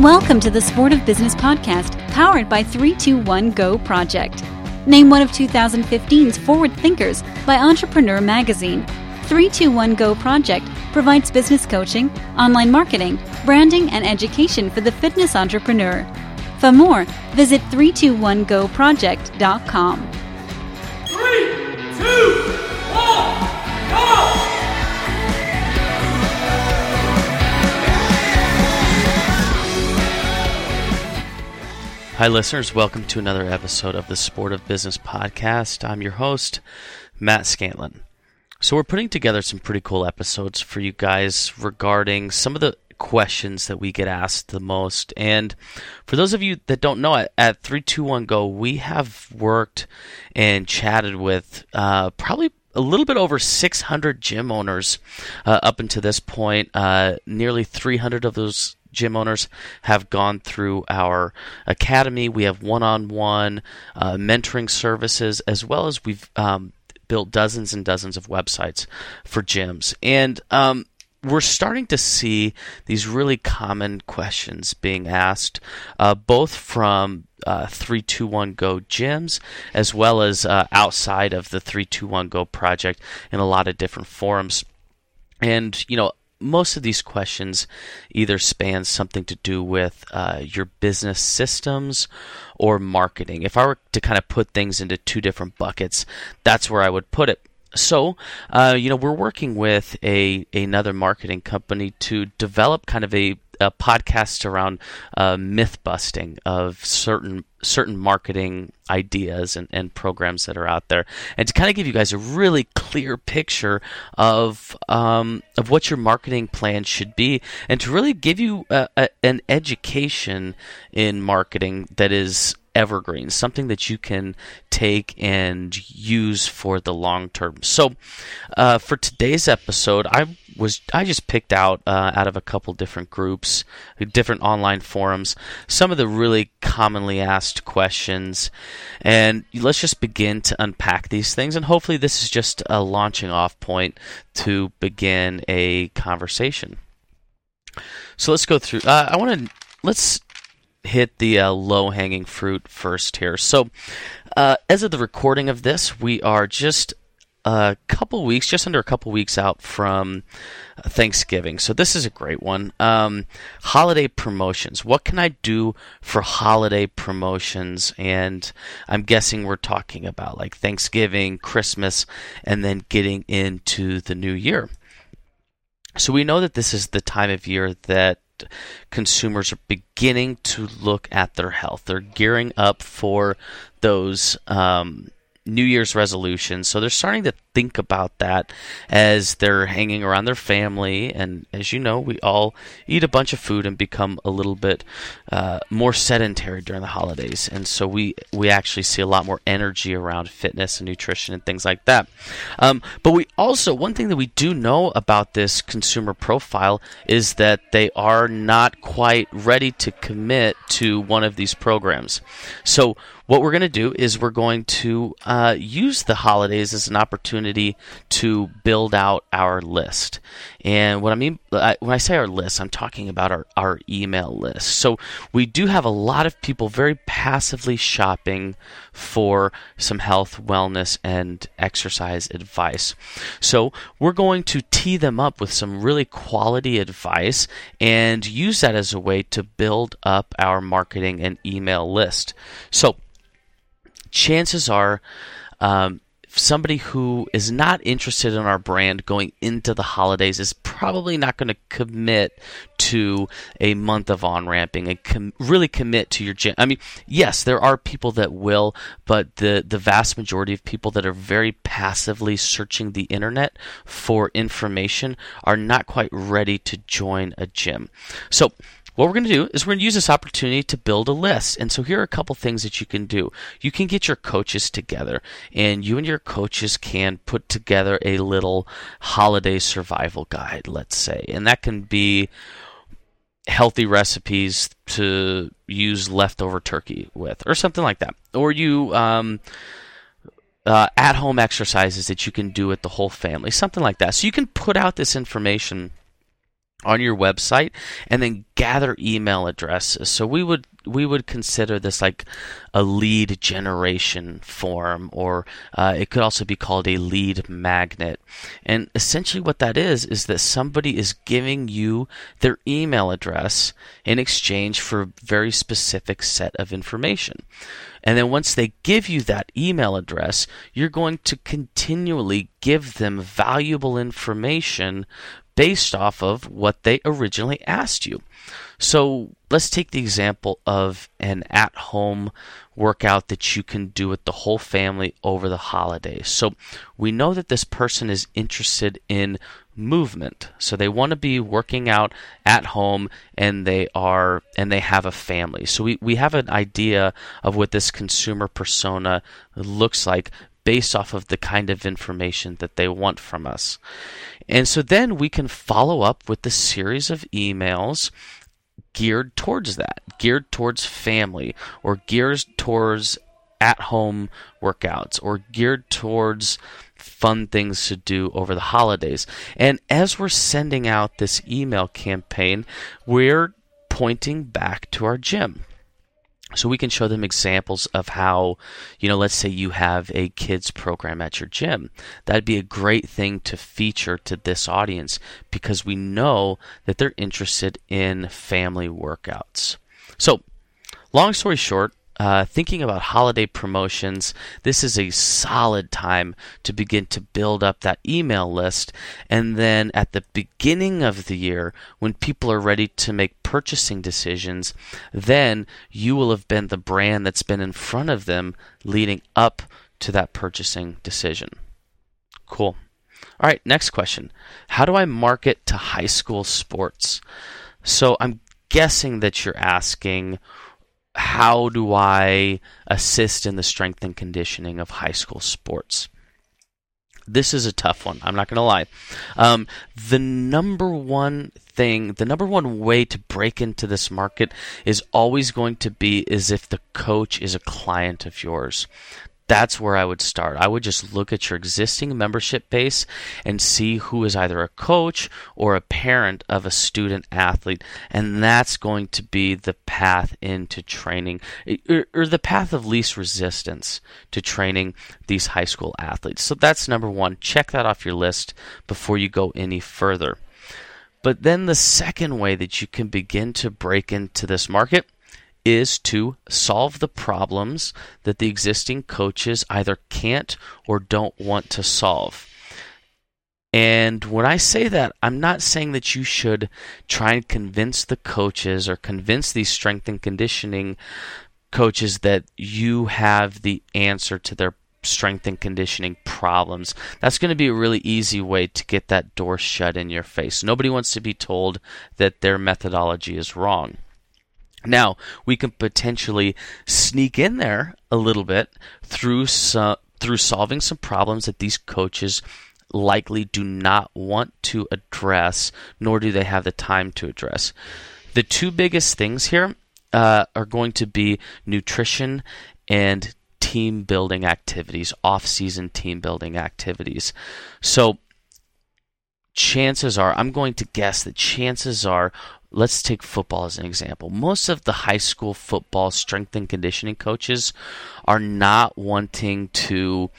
Welcome to the Sport of Business podcast, powered by 321 Go Project. Named one of 2015's Forward Thinkers by Entrepreneur Magazine, 321 Go Project provides business coaching, online marketing, branding, and education for the fitness entrepreneur. For more, visit 321goproject.com. Three, two, Hi, listeners. Welcome to another episode of the Sport of Business podcast. I'm your host, Matt Scantlin. So, we're putting together some pretty cool episodes for you guys regarding some of the questions that we get asked the most. And for those of you that don't know, at, at 321 Go, we have worked and chatted with uh, probably a little bit over 600 gym owners uh, up until this point. Uh, nearly 300 of those gym owners have gone through our academy. We have one on one mentoring services, as well as we've um, built dozens and dozens of websites for gyms. And um, we're starting to see these really common questions being asked, uh, both from uh, 321 Go gyms as well as uh, outside of the 321 Go project in a lot of different forums. And, you know, most of these questions either span something to do with uh, your business systems or marketing. If I were to kind of put things into two different buckets, that's where I would put it. So, uh, you know, we're working with a another marketing company to develop kind of a, a podcast around uh, myth busting of certain certain marketing ideas and, and programs that are out there, and to kind of give you guys a really clear picture of um, of what your marketing plan should be, and to really give you a, a, an education in marketing that is evergreen, something that you can take and use for the long term. So, uh, for today's episode, I was I just picked out uh, out of a couple different groups, different online forums, some of the really commonly asked questions, and let's just begin to unpack these things. And hopefully, this is just a launching off point to begin a conversation. So let's go through. Uh, I want to let's hit the uh, low hanging fruit first here. So, uh, as of the recording of this, we are just a couple weeks, just under a couple weeks out from Thanksgiving. So, this is a great one. Um, holiday promotions. What can I do for holiday promotions? And I'm guessing we're talking about like Thanksgiving, Christmas, and then getting into the new year. So, we know that this is the time of year that consumers are beginning to look at their health. They're gearing up for those um, New Year's resolutions. So they're starting to think about that as they're hanging around their family. And as you know, we all eat a bunch of food and become a little bit uh, more sedentary during the holidays. And so we, we actually see a lot more energy around fitness and nutrition and things like that. Um, but we also, one thing that we do know about this consumer profile is that they are not quite ready to commit to one of these programs. So what we're going to do is we're going to uh, use the holidays as an opportunity to build out our list. And what I mean when I say our list, I'm talking about our, our email list. So we do have a lot of people very passively shopping for some health, wellness, and exercise advice. So we're going to tee them up with some really quality advice and use that as a way to build up our marketing and email list. So chances are um, somebody who is not interested in our brand going into the holidays is probably not going to commit to a month of on ramping and com- really commit to your gym. I mean, yes, there are people that will, but the the vast majority of people that are very passively searching the internet for information are not quite ready to join a gym. So what we're going to do is we're going to use this opportunity to build a list. And so here are a couple things that you can do. You can get your coaches together, and you and your coaches can put together a little holiday survival guide, let's say. And that can be healthy recipes to use leftover turkey with, or something like that. Or you. Um, uh, at home exercises that you can do with the whole family, something like that. So you can put out this information on your website and then gather email addresses. So we would we would consider this like a lead generation form, or uh, it could also be called a lead magnet. And essentially, what that is is that somebody is giving you their email address in exchange for a very specific set of information. And then once they give you that email address, you're going to continually give them valuable information based off of what they originally asked you. So let's take the example of an at home workout that you can do with the whole family over the holidays. So we know that this person is interested in movement. So they want to be working out at home and they are and they have a family. So we, we have an idea of what this consumer persona looks like based off of the kind of information that they want from us. And so then we can follow up with the series of emails geared towards that, geared towards family, or geared towards at home workouts, or geared towards fun things to do over the holidays. And as we're sending out this email campaign, we're pointing back to our gym. So we can show them examples of how, you know, let's say you have a kids program at your gym. That'd be a great thing to feature to this audience because we know that they're interested in family workouts. So, long story short, uh, thinking about holiday promotions, this is a solid time to begin to build up that email list. And then at the beginning of the year, when people are ready to make purchasing decisions, then you will have been the brand that's been in front of them leading up to that purchasing decision. Cool. All right, next question. How do I market to high school sports? So I'm guessing that you're asking how do I assist in the strength and conditioning of high school sports? This is a tough one. I'm not going to lie. Um, the number one thing, the number one way to break into this market is always going to be is if the coach is a client of yours that's where I would start. I would just look at your existing membership base and see who is either a coach or a parent of a student athlete. And that's going to be the path into training or, or, the path of least resistance to training these high school athletes. So that's number one. Check that off your list before you go any further. But then the second way that you can begin to break into this market is to solve the problems that the existing coaches either can't or don't want to solve. And when I say that, I'm not saying that you should try and convince the coaches or convince these strength and conditioning coaches that you have the answer to their strength and conditioning problems. That's going to be a really easy way to get that door shut in your face. Nobody wants to be told that their methodology is wrong. Now, we can potentially sneak in there a little bit through through solving some problems that these coaches likely do not want to address, nor do they have the time to address. The two biggest things here uh, are going to be nutrition and team building activities, off season team building activities. So, chances are, I'm going to guess that chances are let's take football as an example. Most of the high school football strength and conditioning coaches are not wanting to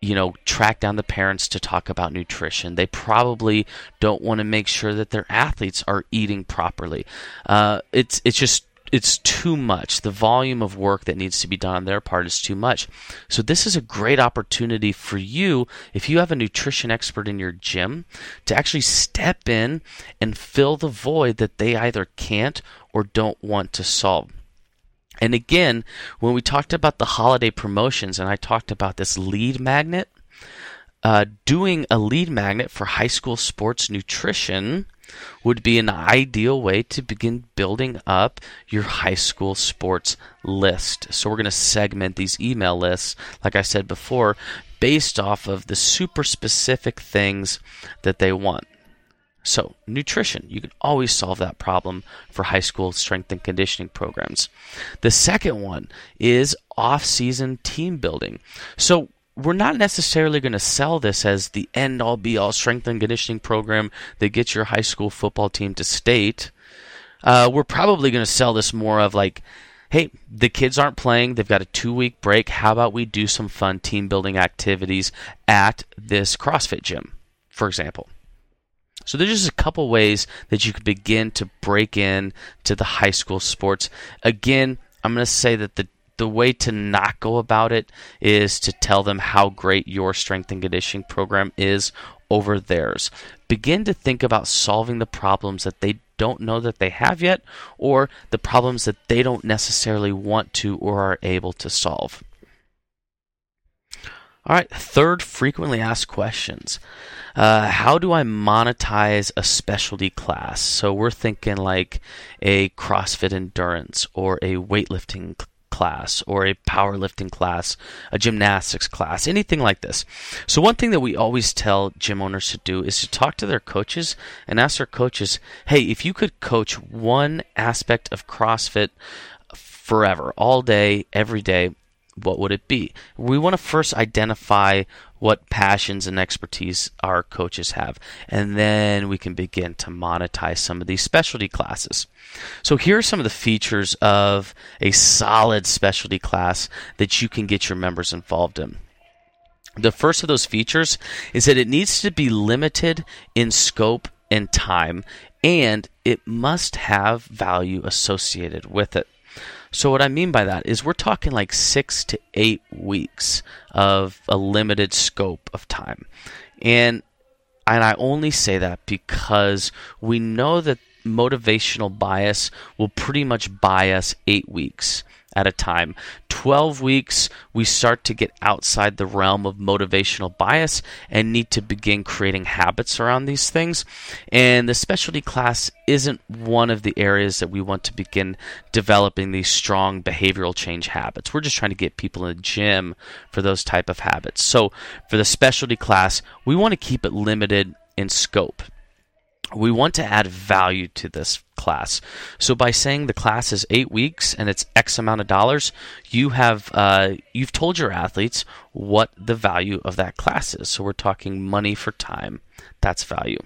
you know track down the parents to talk about nutrition they probably don't want to make sure that their athletes are eating properly uh, it's it's just it's too much. The volume of work that needs to be done on their part is too much. So this is a great opportunity for you if you have a nutrition expert in your gym to actually step in and fill the void that they either can't or don't want to solve. And again, when we talked about the holiday promotions and I talked about this lead magnet, uh, doing a lead magnet for high school sports nutrition would be an ideal way to begin building up your high school sports list. So we're going to segment these email lists, like I said before, based off of the super specific things that they want. So, nutrition, you can always solve that problem for high school strength and conditioning programs. The second one is off season team building. So, we're not necessarily going to sell this as the end all be all strength and conditioning program that gets your high school football team to state. Uh, we're probably going to sell this more of like, hey, the kids aren't playing. They've got a two week break. How about we do some fun team building activities at this CrossFit gym, for example? So there's just a couple ways that you could begin to break in to the high school sports. Again, I'm going to say that the the way to not go about it is to tell them how great your strength and conditioning program is over theirs. Begin to think about solving the problems that they don't know that they have yet or the problems that they don't necessarily want to or are able to solve. All right, third frequently asked questions. Uh, how do I monetize a specialty class? So we're thinking like a CrossFit endurance or a weightlifting class or a powerlifting class, a gymnastics class, anything like this. So, one thing that we always tell gym owners to do is to talk to their coaches and ask their coaches, hey, if you could coach one aspect of CrossFit forever, all day, every day, what would it be? We want to first identify what passions and expertise our coaches have, and then we can begin to monetize some of these specialty classes. So, here are some of the features of a solid specialty class that you can get your members involved in. The first of those features is that it needs to be limited in scope and time, and it must have value associated with it. So what I mean by that is we're talking like six to eight weeks of a limited scope of time. And and I only say that because we know that motivational bias will pretty much buy us eight weeks at a time. 12 weeks, we start to get outside the realm of motivational bias and need to begin creating habits around these things. And the specialty class isn't one of the areas that we want to begin developing these strong behavioral change habits. We're just trying to get people in the gym for those type of habits. So for the specialty class, we want to keep it limited in scope we want to add value to this class. So by saying the class is eight weeks and it's X amount of dollars, you have uh, you've told your athletes what the value of that class is. So we're talking money for time. That's value.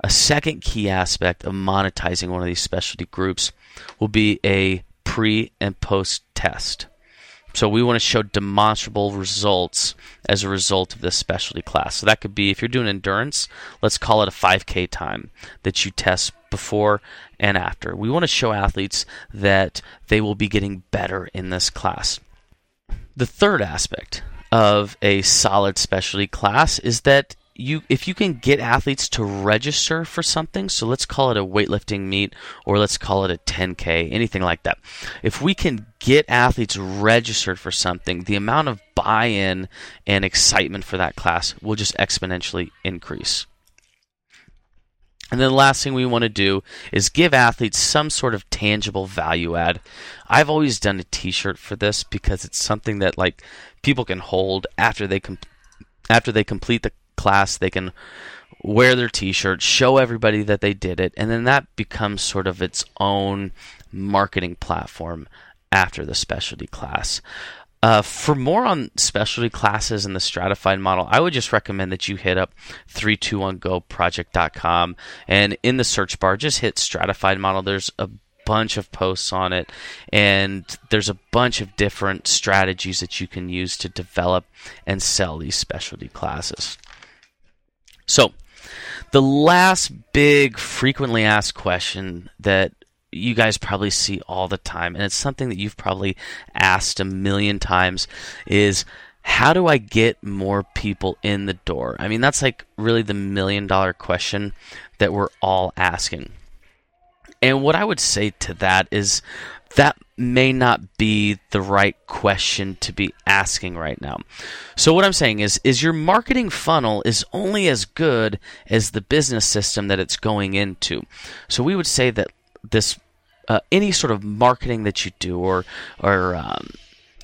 A second key aspect of monetizing one of these specialty groups will be a pre and post test. So we want to show demonstrable results as a result of this specialty class. So that could be if you're doing endurance, let's call it a 5K time that you test before and after. We want to show athletes that they will be getting better in this class. The third aspect of a solid specialty class is that you if you can get athletes to register for something, so let's call it a weightlifting meet or let's call it a 10k, anything like that. If we can get athletes registered for something, the amount of buy-in and excitement for that class will just exponentially increase. And then the last thing we want to do is give athletes some sort of tangible value add. I've always done a t-shirt for this because it's something that like people can hold after they com- after they complete the class, they can wear their T-shirts, show everybody that they did it, and then that becomes sort of its own marketing platform after the specialty class. Uh, for more on specialty classes and the stratified model, I would just recommend that you hit up 321goproject.com and in the search bar, just hit stratified model. There's a bunch of posts on it, and there's a bunch of different strategies that you can use to develop and sell these specialty classes. So, the last big frequently asked question that you guys probably see all the time, and it's something that you've probably asked a million times, is how do I get more people in the door? I mean, that's like really the million dollar question that we're all asking. And what I would say to that is that may not be the right question to be asking right now. So what I'm saying is is your marketing funnel is only as good as the business system that it's going into. So we would say that this uh, any sort of marketing that you do or or um,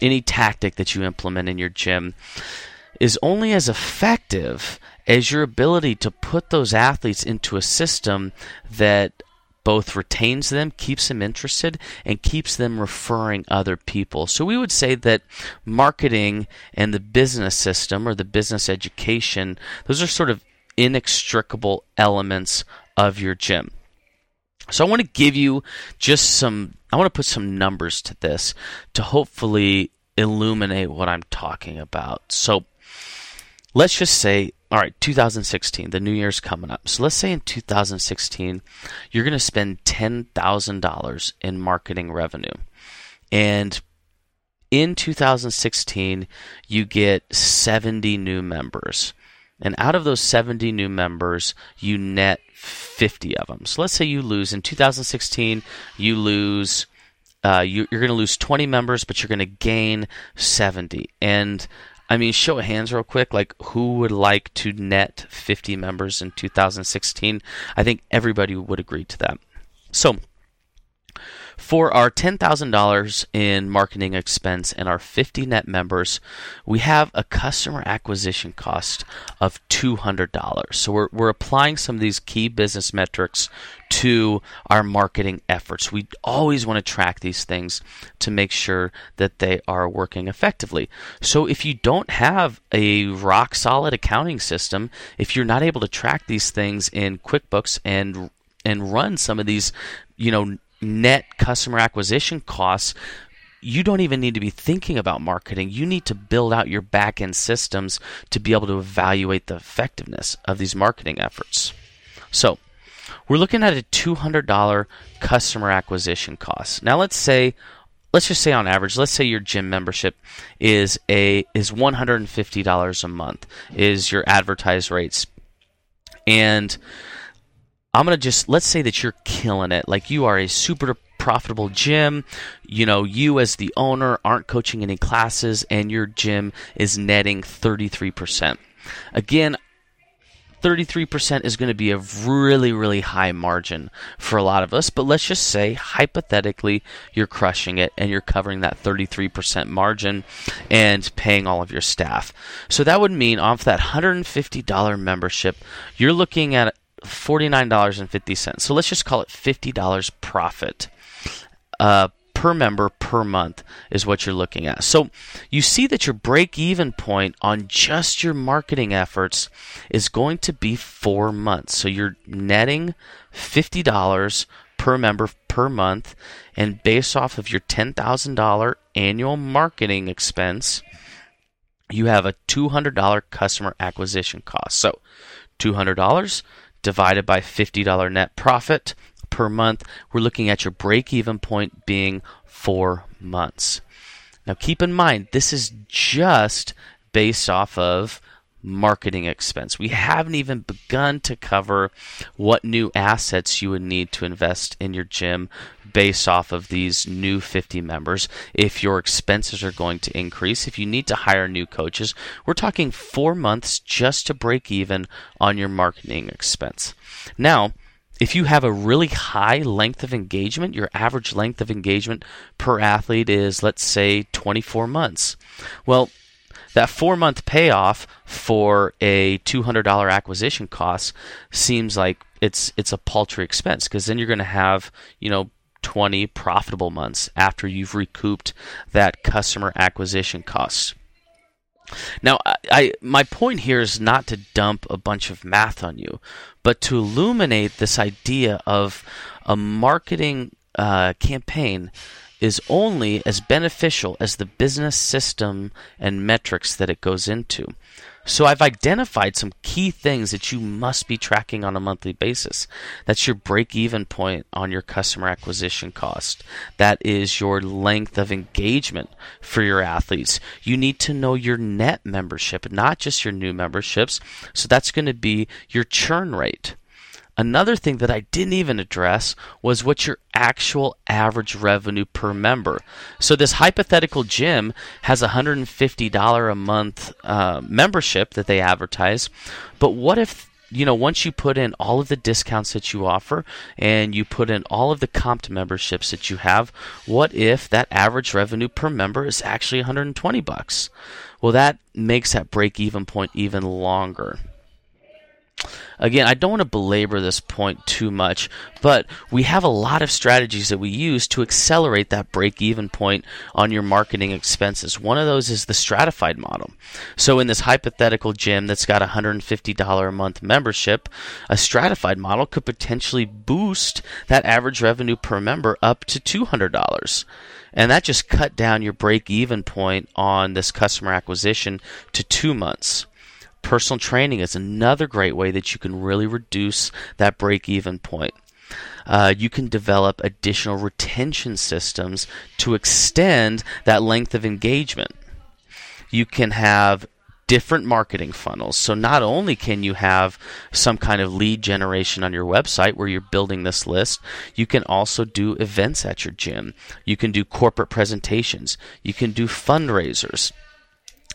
any tactic that you implement in your gym is only as effective as your ability to put those athletes into a system that both retains them, keeps them interested, and keeps them referring other people. So we would say that marketing and the business system or the business education, those are sort of inextricable elements of your gym. So I want to give you just some, I want to put some numbers to this to hopefully illuminate what I'm talking about. So let's just say, all right, 2016, the new year's coming up. So let's say in 2016, you're going to spend $10,000 in marketing revenue. And in 2016, you get 70 new members. And out of those 70 new members, you net 50 of them. So let's say you lose in 2016, you lose. Uh, you, you're going to lose 20 members, but you're going to gain 70. And I mean, show of hands, real quick. Like, who would like to net 50 members in 2016? I think everybody would agree to that. So, for our $10,000 in marketing expense and our 50 net members, we have a customer acquisition cost of $200. So we're, we're applying some of these key business metrics to our marketing efforts. We always want to track these things to make sure that they are working effectively. So if you don't have a rock solid accounting system, if you're not able to track these things in QuickBooks and and run some of these, you know, net customer acquisition costs, you don't even need to be thinking about marketing. You need to build out your back end systems to be able to evaluate the effectiveness of these marketing efforts. So, we're looking at a $200 customer acquisition cost. Now, let's say let's just say on average, let's say your gym membership is a is $150 a month is your advertised rates. And I'm going to just let's say that you're killing it. Like you are a super profitable gym. You know, you as the owner aren't coaching any classes and your gym is netting 33%. Again, 33% is going to be a really, really high margin for a lot of us. But let's just say, hypothetically, you're crushing it and you're covering that 33% margin and paying all of your staff. So that would mean off that $150 membership, you're looking at $49.50. So let's just call it $50 profit uh, per member per month is what you're looking at. So you see that your break even point on just your marketing efforts is going to be four months. So you're netting $50 per member per month. And based off of your $10,000 annual marketing expense, you have a $200 customer acquisition cost. So $200 divided by $50 net profit per month, we're looking at your break even point being four months. Now, keep in mind, this is just based off of marketing expense. We haven't even begun to cover what new assets you would need to invest in your gym based off of these new 50 members. If your expenses are going to increase, if you need to hire new coaches, we're talking four months just to break even on your marketing expense. Now, if you have a really high length of engagement, your average length of engagement per athlete is, let's say, 24 months. Well, that four month payoff for a $200 acquisition cost seems like it's it's a paltry expense because then you're going to have you know 20 profitable months after you've recouped that customer acquisition cost. Now, I, I, my point here is not to dump a bunch of math on you, but to illuminate this idea of a marketing uh, campaign is only as beneficial as the business system and metrics that it goes into. So I've identified some key things that you must be tracking on a monthly basis. That's your break even point on your customer acquisition cost. That is your length of engagement for your athletes. You need to know your net membership, not just your new memberships. So that's going to be your churn rate. Another thing that I didn't even address was what your actual average revenue per member. So this hypothetical gym has a $150 a month uh, membership that they advertise, but what if you know once you put in all of the discounts that you offer and you put in all of the comped memberships that you have, what if that average revenue per member is actually 120 bucks? Well, that makes that break even point even longer. Again, I don't want to belabor this point too much, but we have a lot of strategies that we use to accelerate that break even point on your marketing expenses. One of those is the stratified model. So, in this hypothetical gym that's got a $150 a month membership, a stratified model could potentially boost that average revenue per member up to $200 and that just cut down your break even point on this customer acquisition to two months. Personal training is another great way that you can really reduce that break even point. Uh, you can develop additional retention systems to extend that length of engagement. You can have different marketing funnels. So not only can you have some kind of lead generation on your website where you're building this list, you can also do events at your gym. You can do corporate presentations. You can do fundraisers.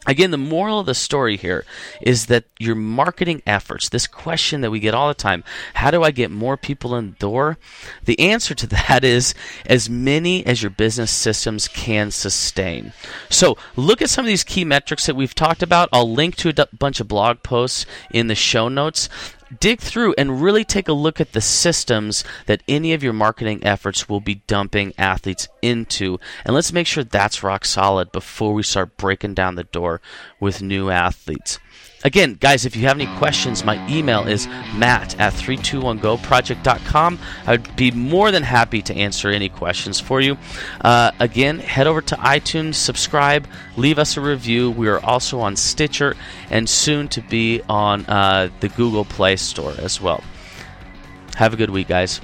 Again, the moral of the story here is that your marketing efforts, this question that we get all the time, how do I get more people in the door? The answer to that is as many as your business systems can sustain. So look at some of these key metrics that we've talked about. I'll link to a bunch of blog posts in the show notes dig through and really take a look at the systems that any of your marketing efforts will be dumping athletes into. And let's make sure that's rock solid before we start breaking down the door with new athletes. Again, guys, if you have any questions, my email is matt at 321goproject.com. I'd be more than happy to answer any questions for you. Uh, again, head over to iTunes, subscribe, leave us a review. We are also on Stitcher and soon to be on uh, the Google Play Store as well. Have a good week, guys.